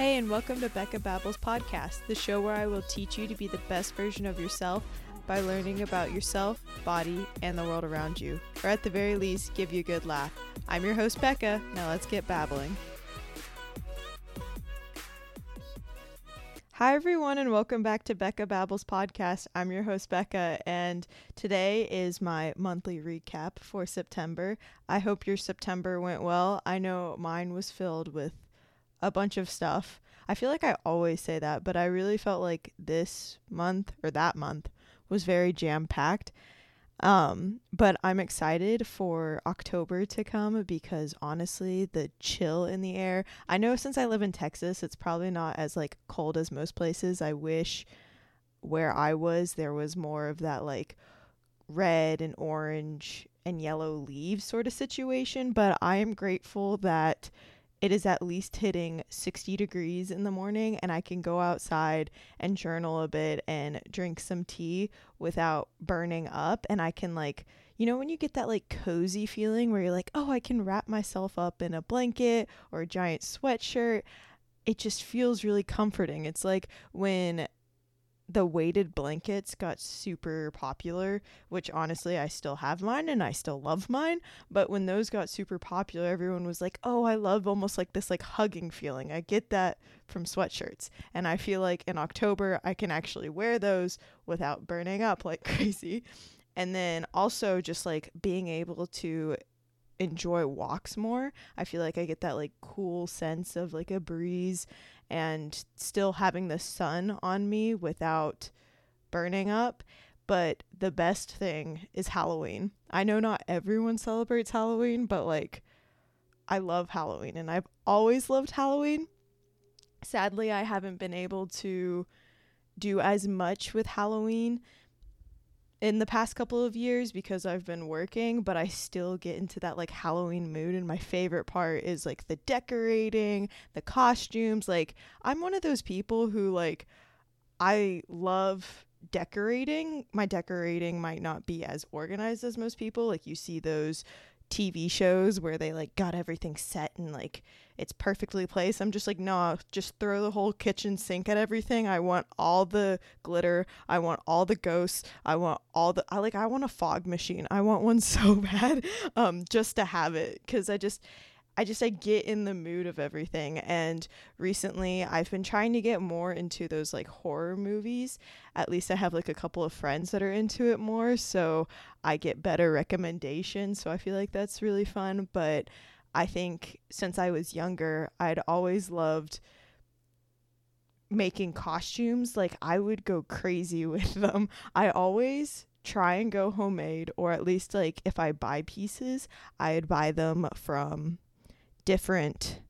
Hey, and welcome to Becca Babbles Podcast, the show where I will teach you to be the best version of yourself by learning about yourself, body, and the world around you, or at the very least, give you a good laugh. I'm your host, Becca. Now let's get babbling. Hi, everyone, and welcome back to Becca Babbles Podcast. I'm your host, Becca, and today is my monthly recap for September. I hope your September went well. I know mine was filled with a bunch of stuff. I feel like I always say that, but I really felt like this month or that month was very jam packed. Um, but I'm excited for October to come because honestly, the chill in the air. I know since I live in Texas, it's probably not as like cold as most places. I wish where I was there was more of that like red and orange and yellow leaves sort of situation, but I am grateful that it is at least hitting 60 degrees in the morning and I can go outside and journal a bit and drink some tea without burning up. And I can like you know when you get that like cozy feeling where you're like oh I can wrap myself up in a blanket or a giant sweatshirt it just feels really comforting. It's like when the weighted blankets got super popular, which honestly I still have mine and I still love mine, but when those got super popular everyone was like, "Oh, I love almost like this like hugging feeling." I get that from sweatshirts. And I feel like in October I can actually wear those without burning up like crazy. And then also just like being able to enjoy walks more. I feel like I get that like cool sense of like a breeze and still having the sun on me without burning up. But the best thing is Halloween. I know not everyone celebrates Halloween, but like I love Halloween and I've always loved Halloween. Sadly, I haven't been able to do as much with Halloween in the past couple of years because I've been working, but I still get into that like Halloween mood. And my favorite part is like the decorating, the costumes. Like, I'm one of those people who like, I love decorating. My decorating might not be as organized as most people. Like, you see those TV shows where they like got everything set and like it's perfectly placed. I'm just like, no, just throw the whole kitchen sink at everything. I want all the glitter. I want all the ghosts. I want all the I like I want a fog machine. I want one so bad um just to have it cuz I just I just I get in the mood of everything and recently I've been trying to get more into those like horror movies. At least I have like a couple of friends that are into it more, so I get better recommendations. So I feel like that's really fun, but I think since I was younger, I'd always loved making costumes. Like I would go crazy with them. I always try and go homemade or at least like if I buy pieces, I'd buy them from different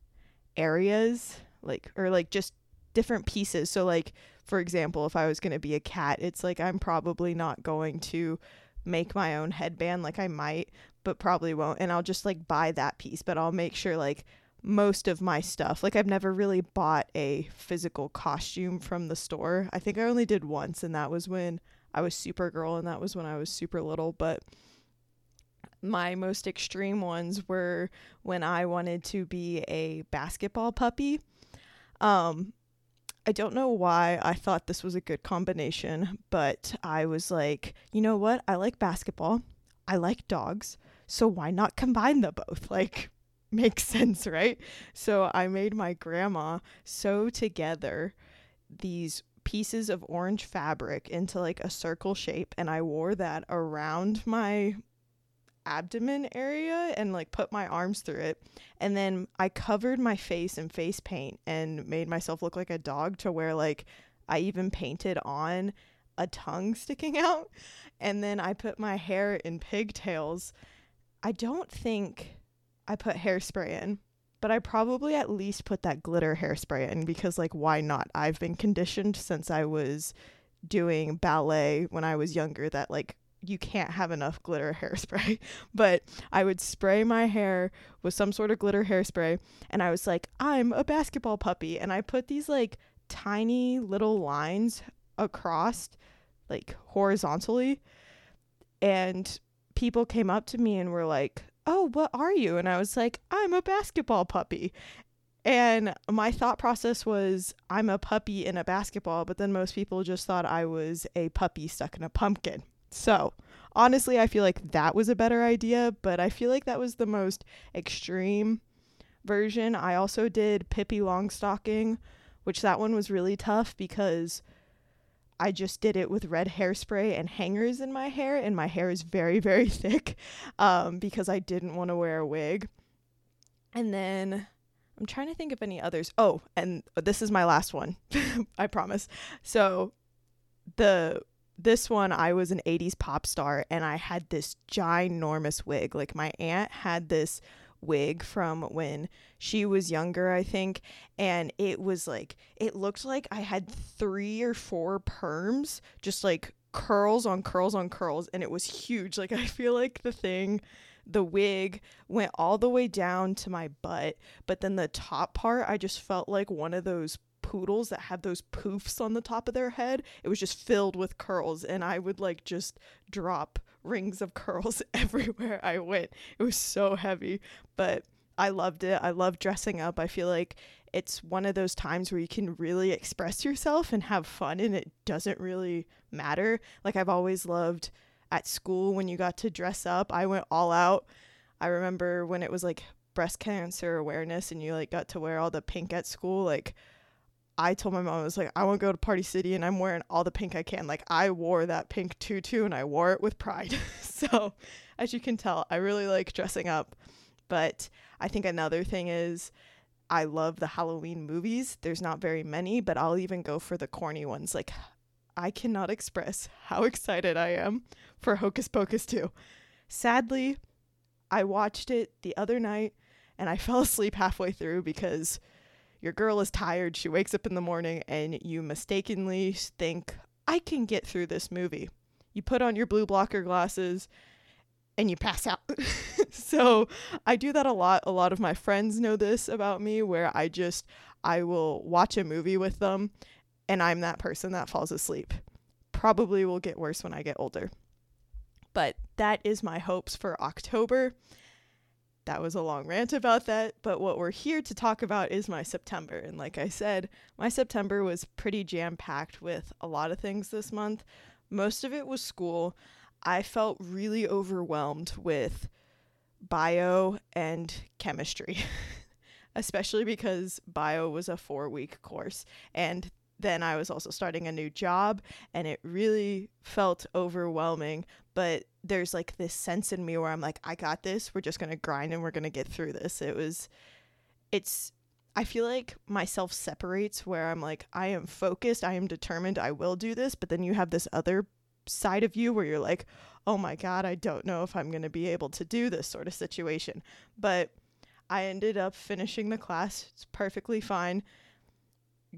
areas like or like just different pieces. So like for example if i was going to be a cat it's like i'm probably not going to make my own headband like i might but probably won't. And i'll just like buy that piece but i'll make sure like most of my stuff like i've never really bought a physical costume from the store. I think i only did once and that was when i was supergirl and that was when i was super little but my most extreme ones were when I wanted to be a basketball puppy. Um, I don't know why I thought this was a good combination, but I was like, you know what? I like basketball. I like dogs. So why not combine the both? Like, makes sense, right? So I made my grandma sew together these pieces of orange fabric into like a circle shape and I wore that around my abdomen area and like put my arms through it. And then I covered my face in face paint and made myself look like a dog to where like I even painted on a tongue sticking out. And then I put my hair in pigtails. I don't think I put hairspray in, but I probably at least put that glitter hairspray in because like why not? I've been conditioned since I was doing ballet when I was younger that like you can't have enough glitter hairspray. But I would spray my hair with some sort of glitter hairspray and I was like, I'm a basketball puppy. And I put these like tiny little lines across, like horizontally. And people came up to me and were like, Oh, what are you? And I was like, I'm a basketball puppy. And my thought process was I'm a puppy in a basketball, but then most people just thought I was a puppy stuck in a pumpkin. So, honestly, I feel like that was a better idea, but I feel like that was the most extreme version. I also did Pippi Longstocking, which that one was really tough because I just did it with red hairspray and hangers in my hair, and my hair is very, very thick um, because I didn't want to wear a wig. And then I'm trying to think of any others. Oh, and this is my last one, I promise. So the this one I was an 80s pop star and I had this ginormous wig. Like my aunt had this wig from when she was younger, I think. And it was like, it looked like I had three or four perms, just like curls on curls on curls. And it was huge. Like, I feel like the thing, the wig went all the way down to my butt. But then the top part, I just felt like one of those poodles that have those poofs on the top of their head. It was just filled with curls, and I would like just drop rings of curls everywhere I went. It was so heavy, but I loved it. I love dressing up. I feel like it's one of those times where you can really express yourself and have fun and it doesn't really matter. Like I've always loved at school when you got to dress up. I went all out. I remember when it was like breast cancer awareness and you like got to wear all the pink at school like I told my mom, I was like, I want to go to Party City and I'm wearing all the pink I can. Like, I wore that pink tutu and I wore it with pride. so, as you can tell, I really like dressing up. But I think another thing is, I love the Halloween movies. There's not very many, but I'll even go for the corny ones. Like, I cannot express how excited I am for Hocus Pocus 2. Sadly, I watched it the other night and I fell asleep halfway through because your girl is tired, she wakes up in the morning, and you mistakenly think, I can get through this movie. You put on your blue blocker glasses and you pass out. so I do that a lot. A lot of my friends know this about me where I just I will watch a movie with them and I'm that person that falls asleep. Probably will get worse when I get older. But that is my hopes for October that was a long rant about that, but what we're here to talk about is my September. And like I said, my September was pretty jam packed with a lot of things this month. Most of it was school. I felt really overwhelmed with bio and chemistry, especially because bio was a four week course. And then I was also starting a new job and it really felt overwhelming. But there's like this sense in me where I'm like, I got this. We're just going to grind and we're going to get through this. It was, it's, I feel like myself separates where I'm like, I am focused, I am determined, I will do this. But then you have this other side of you where you're like, oh my God, I don't know if I'm going to be able to do this sort of situation. But I ended up finishing the class. It's perfectly fine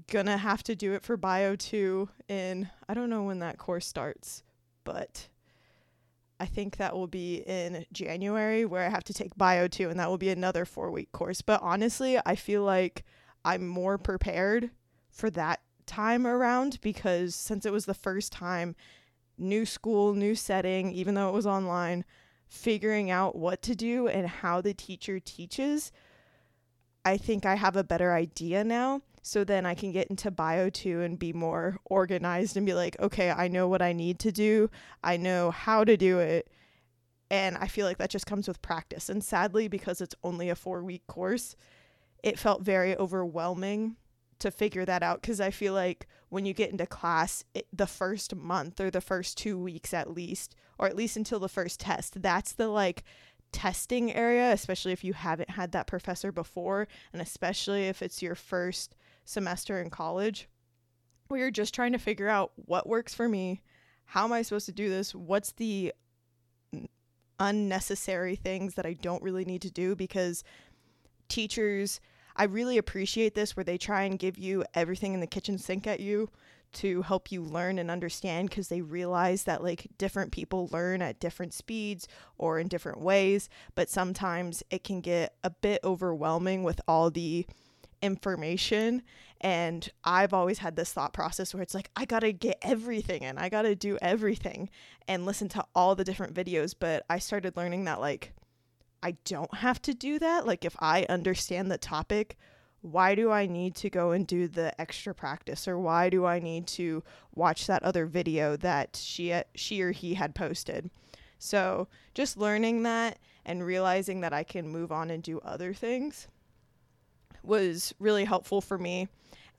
gonna have to do it for bio 2 in I don't know when that course starts, but I think that will be in January where I have to take bio 2 and that will be another 4 week course. But honestly, I feel like I'm more prepared for that time around because since it was the first time new school, new setting, even though it was online, figuring out what to do and how the teacher teaches, I think I have a better idea now so then I can get into bio 2 and be more organized and be like, okay, I know what I need to do. I know how to do it. And I feel like that just comes with practice. And sadly, because it's only a four week course, it felt very overwhelming to figure that out because I feel like when you get into class, it, the first month or the first two weeks at least, or at least until the first test, that's the like testing area, especially if you haven't had that professor before, and especially if it's your first semester in college where you're just trying to figure out what works for me, how am I supposed to do this, what's the unnecessary things that I don't really need to do? Because teachers I really appreciate this where they try and give you everything in the kitchen sink at you to help you learn and understand because they realize that like different people learn at different speeds or in different ways, but sometimes it can get a bit overwhelming with all the information and I've always had this thought process where it's like I got to get everything and I got to do everything and listen to all the different videos but I started learning that like I don't have to do that like if I understand the topic why do I need to go and do the extra practice or why do I need to watch that other video that she she or he had posted? So, just learning that and realizing that I can move on and do other things was really helpful for me.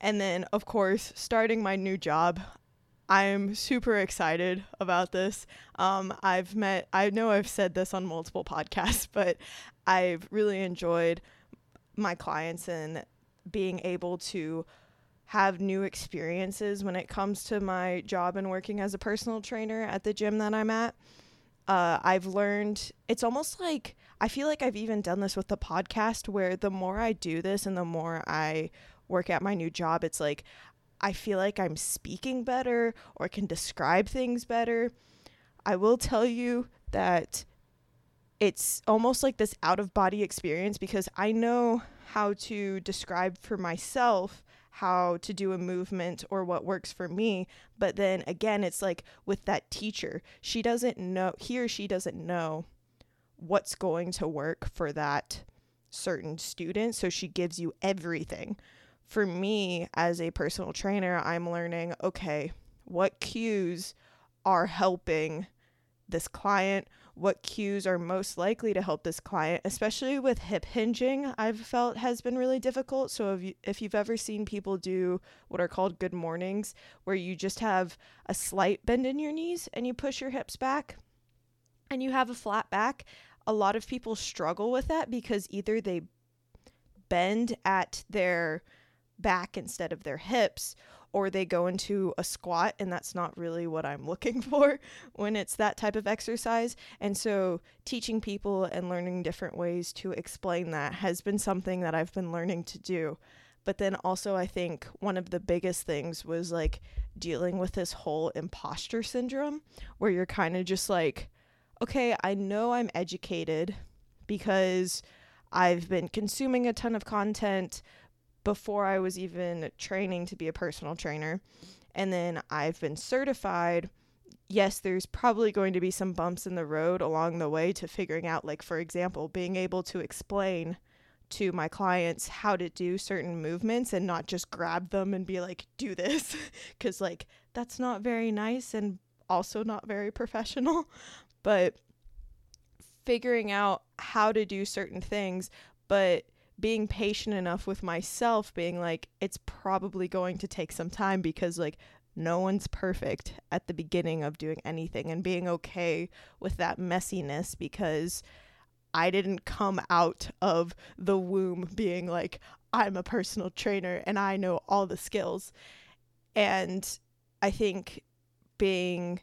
And then, of course, starting my new job, I'm super excited about this. Um, I've met, I know I've said this on multiple podcasts, but I've really enjoyed my clients and being able to have new experiences when it comes to my job and working as a personal trainer at the gym that I'm at. Uh, I've learned it's almost like I feel like I've even done this with the podcast where the more I do this and the more I work at my new job, it's like I feel like I'm speaking better or can describe things better. I will tell you that it's almost like this out of body experience because I know how to describe for myself how to do a movement or what works for me. But then again, it's like with that teacher, she doesn't know, he or she doesn't know what's going to work for that certain student. So she gives you everything. For me, as a personal trainer, I'm learning okay, what cues are helping this client? what cues are most likely to help this client, especially with hip hinging, I've felt has been really difficult. So if, you, if you've ever seen people do what are called good mornings, where you just have a slight bend in your knees and you push your hips back and you have a flat back, a lot of people struggle with that because either they bend at their back instead of their hips or they go into a squat and that's not really what I'm looking for when it's that type of exercise. And so teaching people and learning different ways to explain that has been something that I've been learning to do. But then also I think one of the biggest things was like dealing with this whole imposter syndrome where you're kind of just like okay, I know I'm educated because I've been consuming a ton of content before I was even training to be a personal trainer. And then I've been certified. Yes, there's probably going to be some bumps in the road along the way to figuring out, like, for example, being able to explain to my clients how to do certain movements and not just grab them and be like, do this. Because, like, that's not very nice and also not very professional. But figuring out how to do certain things, but being patient enough with myself, being like, it's probably going to take some time because, like, no one's perfect at the beginning of doing anything and being okay with that messiness because I didn't come out of the womb being like, I'm a personal trainer and I know all the skills. And I think being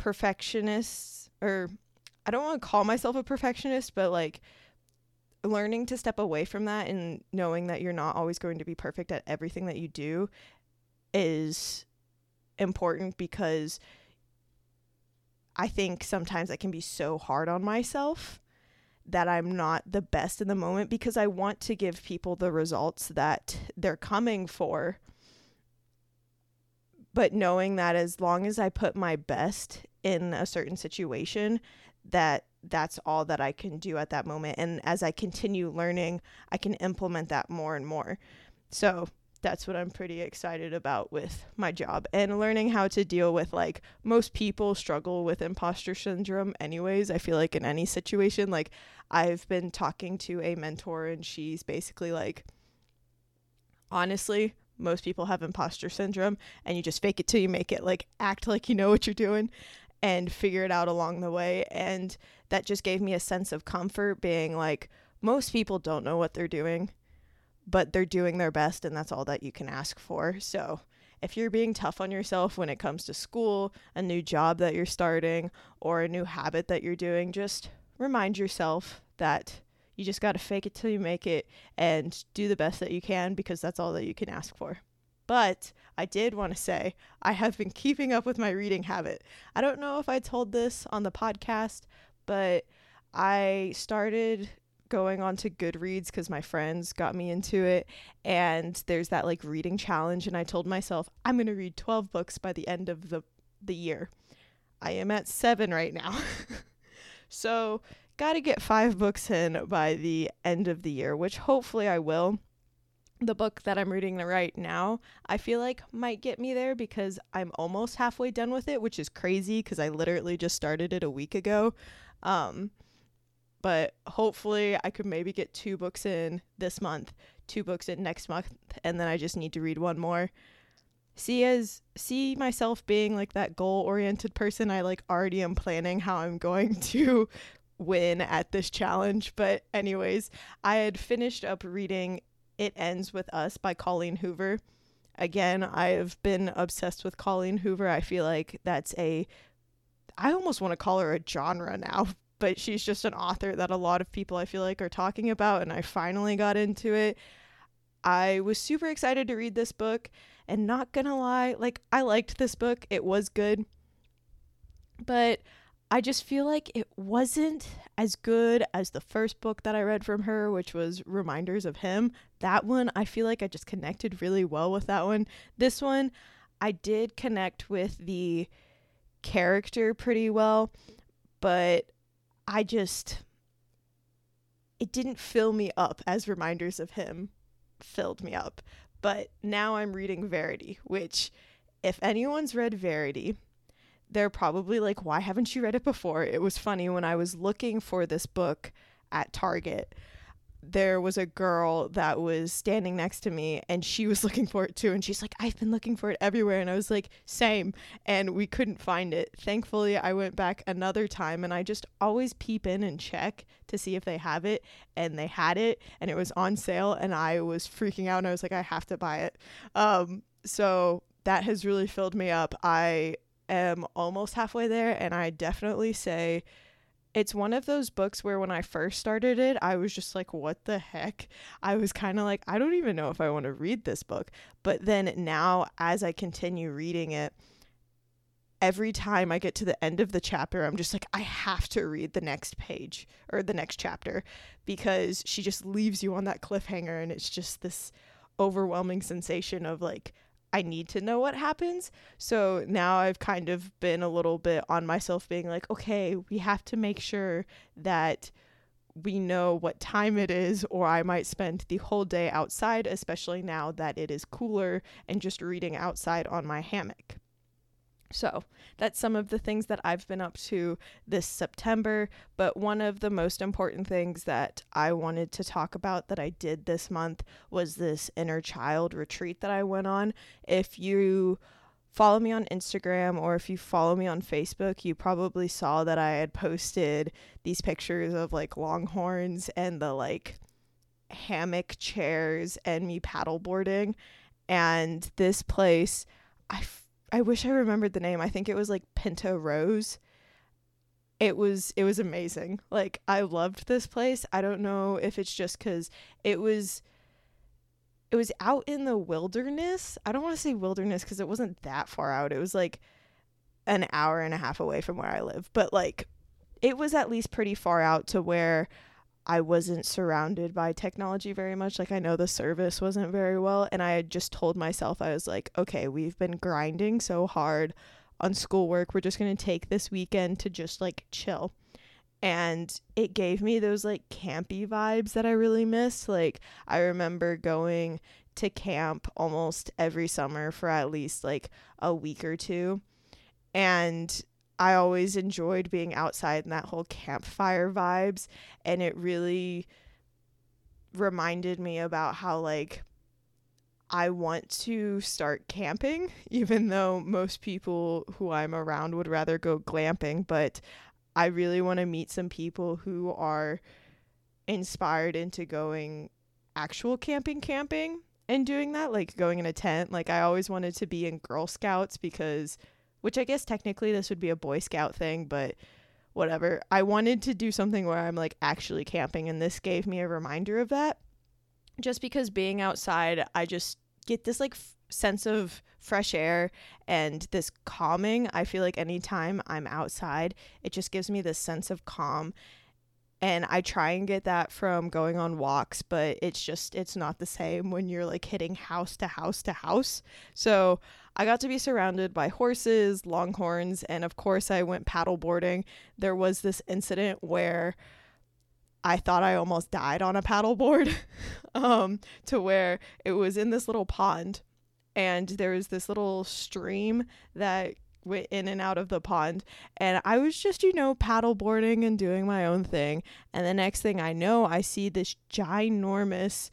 perfectionists, or I don't want to call myself a perfectionist, but like, learning to step away from that and knowing that you're not always going to be perfect at everything that you do is important because I think sometimes I can be so hard on myself that I'm not the best in the moment because I want to give people the results that they're coming for. But knowing that as long as I put my best in a certain situation, that that's all that I can do at that moment. And as I continue learning, I can implement that more and more. So that's what I'm pretty excited about with my job and learning how to deal with like most people struggle with imposter syndrome anyways. I feel like in any situation like I've been talking to a mentor and she's basically like honestly most people have imposter syndrome and you just fake it till you make it like act like you know what you're doing and figure it out along the way. And that just gave me a sense of comfort being like, most people don't know what they're doing, but they're doing their best, and that's all that you can ask for. So, if you're being tough on yourself when it comes to school, a new job that you're starting, or a new habit that you're doing, just remind yourself that you just got to fake it till you make it and do the best that you can because that's all that you can ask for. But I did want to say I have been keeping up with my reading habit. I don't know if I told this on the podcast, but I started going on to Goodreads because my friends got me into it. And there's that like reading challenge. And I told myself, I'm going to read 12 books by the end of the, the year. I am at seven right now. so, got to get five books in by the end of the year, which hopefully I will. The book that I'm reading right now, I feel like might get me there because I'm almost halfway done with it, which is crazy because I literally just started it a week ago. Um, but hopefully, I could maybe get two books in this month, two books in next month, and then I just need to read one more. See as see myself being like that goal oriented person. I like already am planning how I'm going to win at this challenge. But anyways, I had finished up reading it Ends With Us by Colleen Hoover. Again, I've been obsessed with Colleen Hoover. I feel like that's a, I almost want to call her a genre now, but she's just an author that a lot of people I feel like are talking about, and I finally got into it. I was super excited to read this book, and not gonna lie, like, I liked this book. It was good. But I just feel like it wasn't as good as the first book that I read from her, which was Reminders of Him. That one, I feel like I just connected really well with that one. This one, I did connect with the character pretty well, but I just it didn't fill me up as Reminders of Him filled me up. But now I'm reading Verity, which if anyone's read Verity, they're probably like, why haven't you read it before? It was funny when I was looking for this book at Target. There was a girl that was standing next to me and she was looking for it too. And she's like, I've been looking for it everywhere. And I was like, same. And we couldn't find it. Thankfully, I went back another time and I just always peep in and check to see if they have it. And they had it and it was on sale. And I was freaking out and I was like, I have to buy it. Um, so that has really filled me up. I am almost halfway there, and I definitely say it's one of those books where when I first started it, I was just like, what the heck? I was kind of like, I don't even know if I want to read this book. But then now, as I continue reading it, every time I get to the end of the chapter, I'm just like, I have to read the next page or the next chapter because she just leaves you on that cliffhanger. And it's just this overwhelming sensation of like, I need to know what happens. So now I've kind of been a little bit on myself being like, okay, we have to make sure that we know what time it is, or I might spend the whole day outside, especially now that it is cooler and just reading outside on my hammock. So, that's some of the things that I've been up to this September. But one of the most important things that I wanted to talk about that I did this month was this inner child retreat that I went on. If you follow me on Instagram or if you follow me on Facebook, you probably saw that I had posted these pictures of like longhorns and the like hammock chairs and me paddleboarding. And this place, I I wish I remembered the name. I think it was like Pinto Rose. It was it was amazing. Like I loved this place. I don't know if it's just cuz it was it was out in the wilderness. I don't want to say wilderness cuz it wasn't that far out. It was like an hour and a half away from where I live, but like it was at least pretty far out to where I wasn't surrounded by technology very much. Like, I know the service wasn't very well. And I had just told myself, I was like, okay, we've been grinding so hard on schoolwork. We're just going to take this weekend to just like chill. And it gave me those like campy vibes that I really miss. Like, I remember going to camp almost every summer for at least like a week or two. And I always enjoyed being outside and that whole campfire vibes. And it really reminded me about how, like, I want to start camping, even though most people who I'm around would rather go glamping. But I really want to meet some people who are inspired into going actual camping, camping and doing that, like going in a tent. Like, I always wanted to be in Girl Scouts because which I guess technically this would be a Boy Scout thing, but whatever. I wanted to do something where I'm like actually camping, and this gave me a reminder of that. Just because being outside, I just get this like f- sense of fresh air and this calming. I feel like anytime I'm outside, it just gives me this sense of calm. And I try and get that from going on walks, but it's just, it's not the same when you're like hitting house to house to house. So I got to be surrounded by horses, longhorns, and of course, I went paddleboarding. There was this incident where I thought I almost died on a paddleboard um, to where it was in this little pond and there was this little stream that went in and out of the pond and I was just you know paddleboarding and doing my own thing and the next thing I know I see this ginormous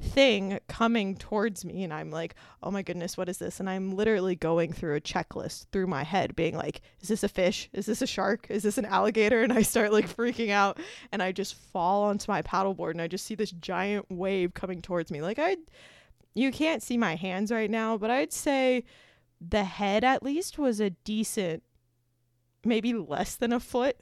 thing coming towards me and I'm like, "Oh my goodness, what is this?" And I'm literally going through a checklist through my head being like, "Is this a fish? Is this a shark? Is this an alligator?" And I start like freaking out and I just fall onto my paddleboard and I just see this giant wave coming towards me. Like I you can't see my hands right now, but I'd say the head at least was a decent maybe less than a foot.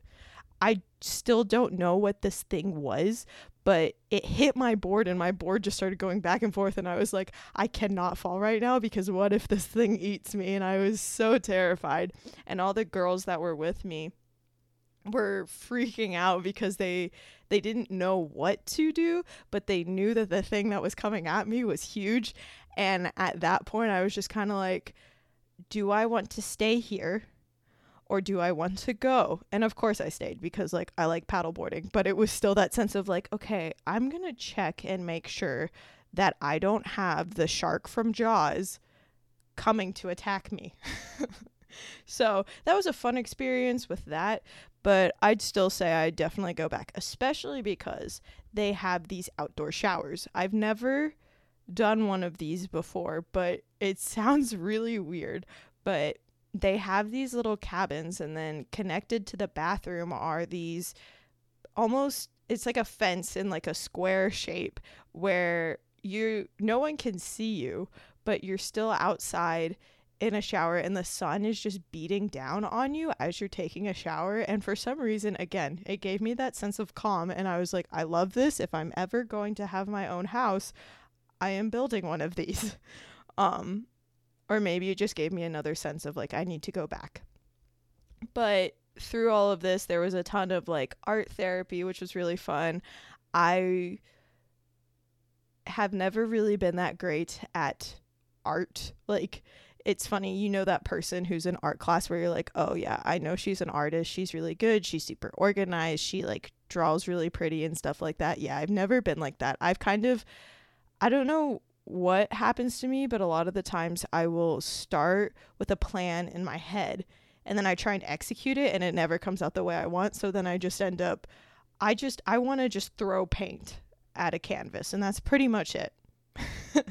I still don't know what this thing was, but it hit my board and my board just started going back and forth and I was like I cannot fall right now because what if this thing eats me? And I was so terrified. And all the girls that were with me were freaking out because they they didn't know what to do but they knew that the thing that was coming at me was huge. And at that point I was just kind of like do I want to stay here or do I want to go? And of course I stayed because like I like paddleboarding, but it was still that sense of like, okay, I'm going to check and make sure that I don't have the shark from Jaws coming to attack me. so that was a fun experience with that, but I'd still say I definitely go back, especially because they have these outdoor showers. I've never done one of these before, but it sounds really weird. But they have these little cabins and then connected to the bathroom are these almost it's like a fence in like a square shape where you no one can see you but you're still outside in a shower and the sun is just beating down on you as you're taking a shower. And for some reason again it gave me that sense of calm and I was like I love this. If I'm ever going to have my own house I am building one of these. Um or maybe it just gave me another sense of like, I need to go back. But through all of this, there was a ton of like art therapy, which was really fun. I have never really been that great at art. Like, it's funny, you know, that person who's in art class where you're like, oh, yeah, I know she's an artist. She's really good. She's super organized. She like draws really pretty and stuff like that. Yeah, I've never been like that. I've kind of, I don't know what happens to me, but a lot of the times I will start with a plan in my head and then I try and execute it and it never comes out the way I want. So then I just end up, I just, I want to just throw paint at a canvas and that's pretty much it.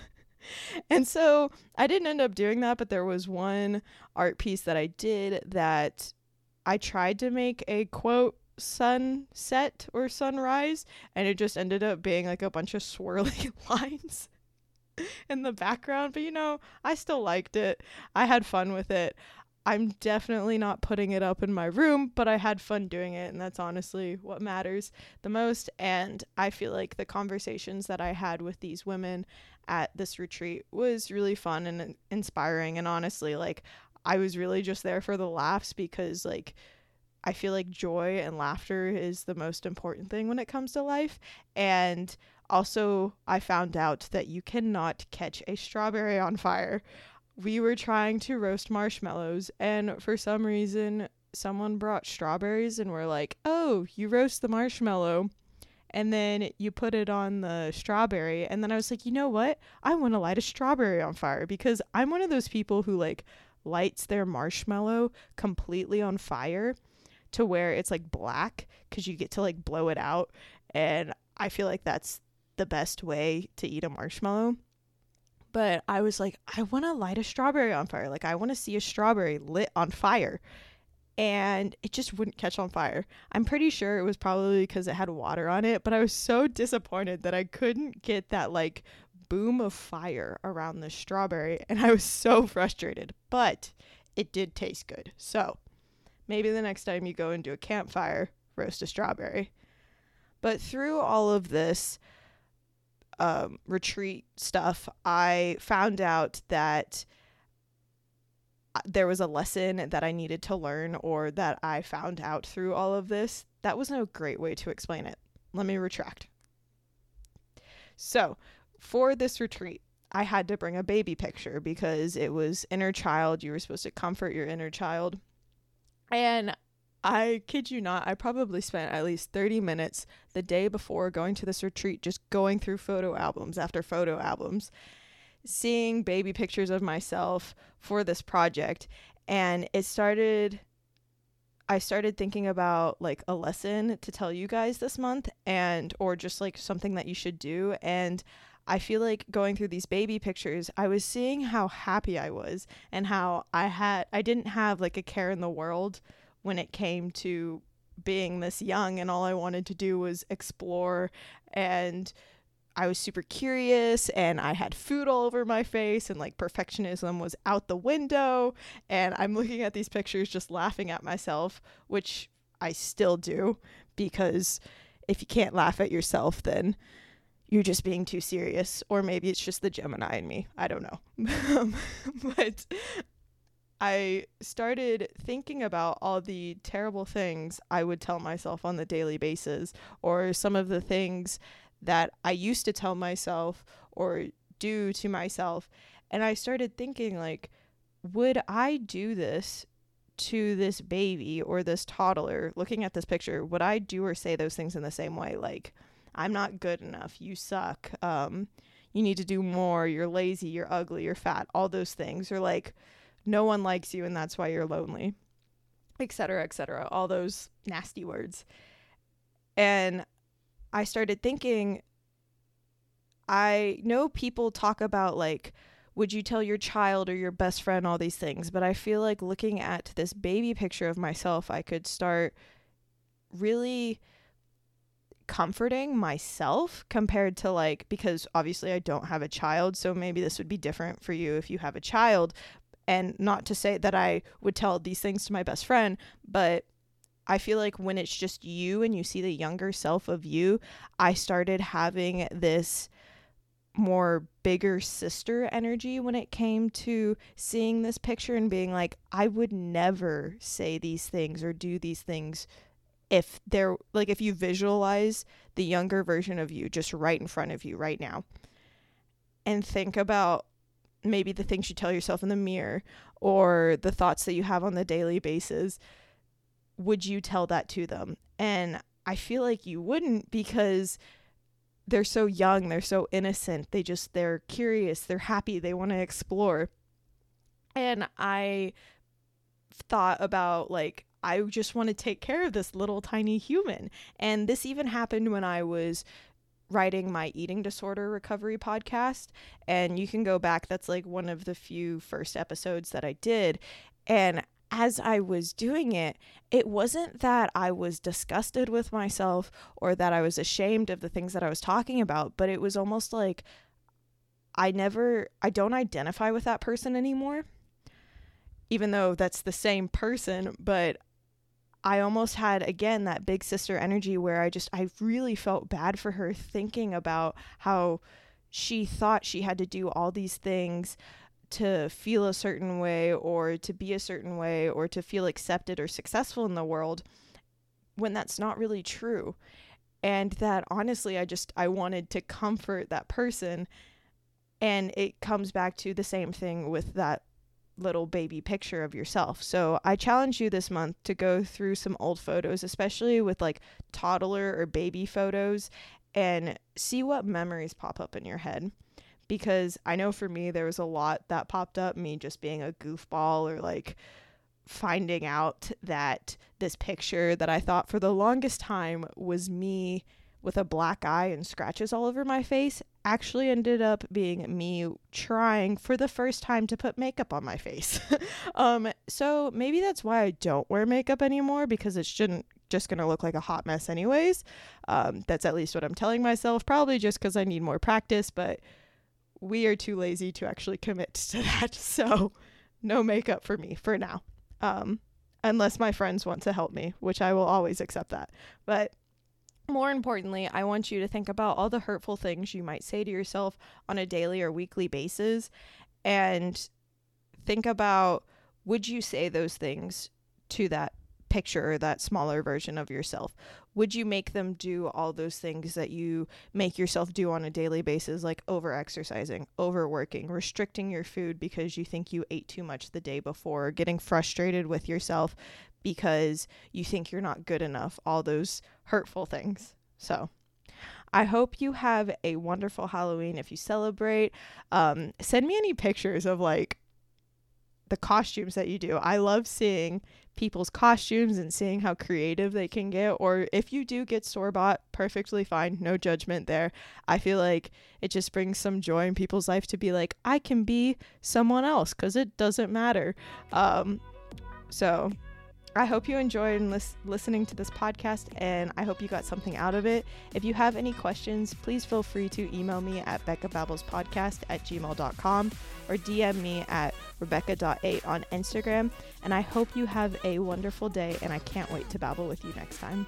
and so I didn't end up doing that, but there was one art piece that I did that I tried to make a quote sunset or sunrise and it just ended up being like a bunch of swirly lines in the background, but you know, I still liked it. I had fun with it. I'm definitely not putting it up in my room, but I had fun doing it, and that's honestly what matters the most. And I feel like the conversations that I had with these women at this retreat was really fun and inspiring. And honestly, like, I was really just there for the laughs because, like, I feel like joy and laughter is the most important thing when it comes to life. And also, I found out that you cannot catch a strawberry on fire. We were trying to roast marshmallows, and for some reason, someone brought strawberries, and we're like, oh, you roast the marshmallow. And then you put it on the strawberry. And then I was like, you know what? I want to light a strawberry on fire because I'm one of those people who like lights their marshmallow completely on fire to where it's like black because you get to like blow it out. And I feel like that's the best way to eat a marshmallow. But I was like, I want to light a strawberry on fire. Like, I want to see a strawberry lit on fire. And it just wouldn't catch on fire. I'm pretty sure it was probably because it had water on it, but I was so disappointed that I couldn't get that like boom of fire around the strawberry. And I was so frustrated, but it did taste good. So maybe the next time you go and do a campfire, roast a strawberry. But through all of this, um, retreat stuff, I found out that uh, there was a lesson that I needed to learn or that I found out through all of this. That wasn't a great way to explain it. Let me retract. So, for this retreat, I had to bring a baby picture because it was inner child. You were supposed to comfort your inner child. And I kid you not, I probably spent at least 30 minutes the day before going to this retreat just going through photo albums after photo albums, seeing baby pictures of myself for this project. And it started, I started thinking about like a lesson to tell you guys this month and, or just like something that you should do. And I feel like going through these baby pictures, I was seeing how happy I was and how I had, I didn't have like a care in the world when it came to being this young and all I wanted to do was explore. And I was super curious and I had food all over my face and like perfectionism was out the window. And I'm looking at these pictures just laughing at myself which I still do because if you can't laugh at yourself then you're just being too serious. Or maybe it's just the Gemini in me. I don't know. But I started thinking about all the terrible things I would tell myself on the daily basis, or some of the things that I used to tell myself or do to myself. And I started thinking, like, would I do this to this baby or this toddler looking at this picture? Would I do or say those things in the same way? Like, I'm not good enough. You suck. Um, you need to do more. You're lazy. You're ugly. You're fat. All those things. Or like, no one likes you and that's why you're lonely etc etc all those nasty words. And i started thinking i know people talk about like would you tell your child or your best friend all these things? But i feel like looking at this baby picture of myself i could start really comforting myself compared to like because obviously I don't have a child so maybe this would be different for you if you have a child and not to say that I would tell these things to my best friend, but I feel like when it's just you and you see the younger self of you, I started having this more bigger sister energy when it came to seeing this picture and being like, I would never say these things or do these things if they're like, if you visualize the younger version of you just right in front of you right now. And think about maybe the things you tell yourself in the mirror or the thoughts that you have on the daily basis would you tell that to them and i feel like you wouldn't because they're so young they're so innocent they just they're curious they're happy they want to explore and i thought about like I just want to take care of this little tiny human. And this even happened when I was writing my eating disorder recovery podcast and you can go back. That's like one of the few first episodes that I did. And as I was doing it it wasn't that I was disgusted with myself or that I was ashamed of the things that I was talking about but it was almost like I never I don't identify with that person anymore even though that's the same person but I almost had again that big sister energy where I just I really felt bad for her thinking about how she thought she had to do all these things to feel a certain way or to be a certain way or to feel accepted or successful in the world when that's not really true. And that honestly I just I wanted to comfort that person and it comes back to the same thing with that little baby picture of yourself. So I challenge you this month to go through some old photos, especially with like toddler or baby photos, and see what memories pop up in your head. Because I know for me, there was a lot that popped up, me just being a goofball or like finding out that this picture that I thought for the longest time was me with a black eye and scratches all over my face actually ended up being me trying for the first time to put makeup on my face. um, so maybe that's why I don't wear makeup anymore because it shouldn't just to look like a hot mess anyways. Um, that's at least what I'm telling myself, probably just because I need more practice, but we are too lazy to actually commit to that. So no makeup for me for now. Um, unless my friends want to help me, which I will always accept that. But more importantly, I want you to think about all the hurtful things you might say to yourself on a daily or weekly basis and think about would you say those things to that picture or that smaller version of yourself? Would you make them do all those things that you make yourself do on a daily basis, like over exercising, overworking, restricting your food because you think you ate too much the day before, getting frustrated with yourself because you think you're not good enough, all those hurtful things. So, I hope you have a wonderful Halloween if you celebrate. Um, send me any pictures of like the costumes that you do. I love seeing people's costumes and seeing how creative they can get. Or if you do get store bought, perfectly fine. No judgment there. I feel like it just brings some joy in people's life to be like, I can be someone else because it doesn't matter. Um, so I hope you enjoyed lis- listening to this podcast and I hope you got something out of it. If you have any questions, please feel free to email me at beccababblespodcast at gmail.com or DM me at rebecca.8 on Instagram. And I hope you have a wonderful day and I can't wait to babble with you next time.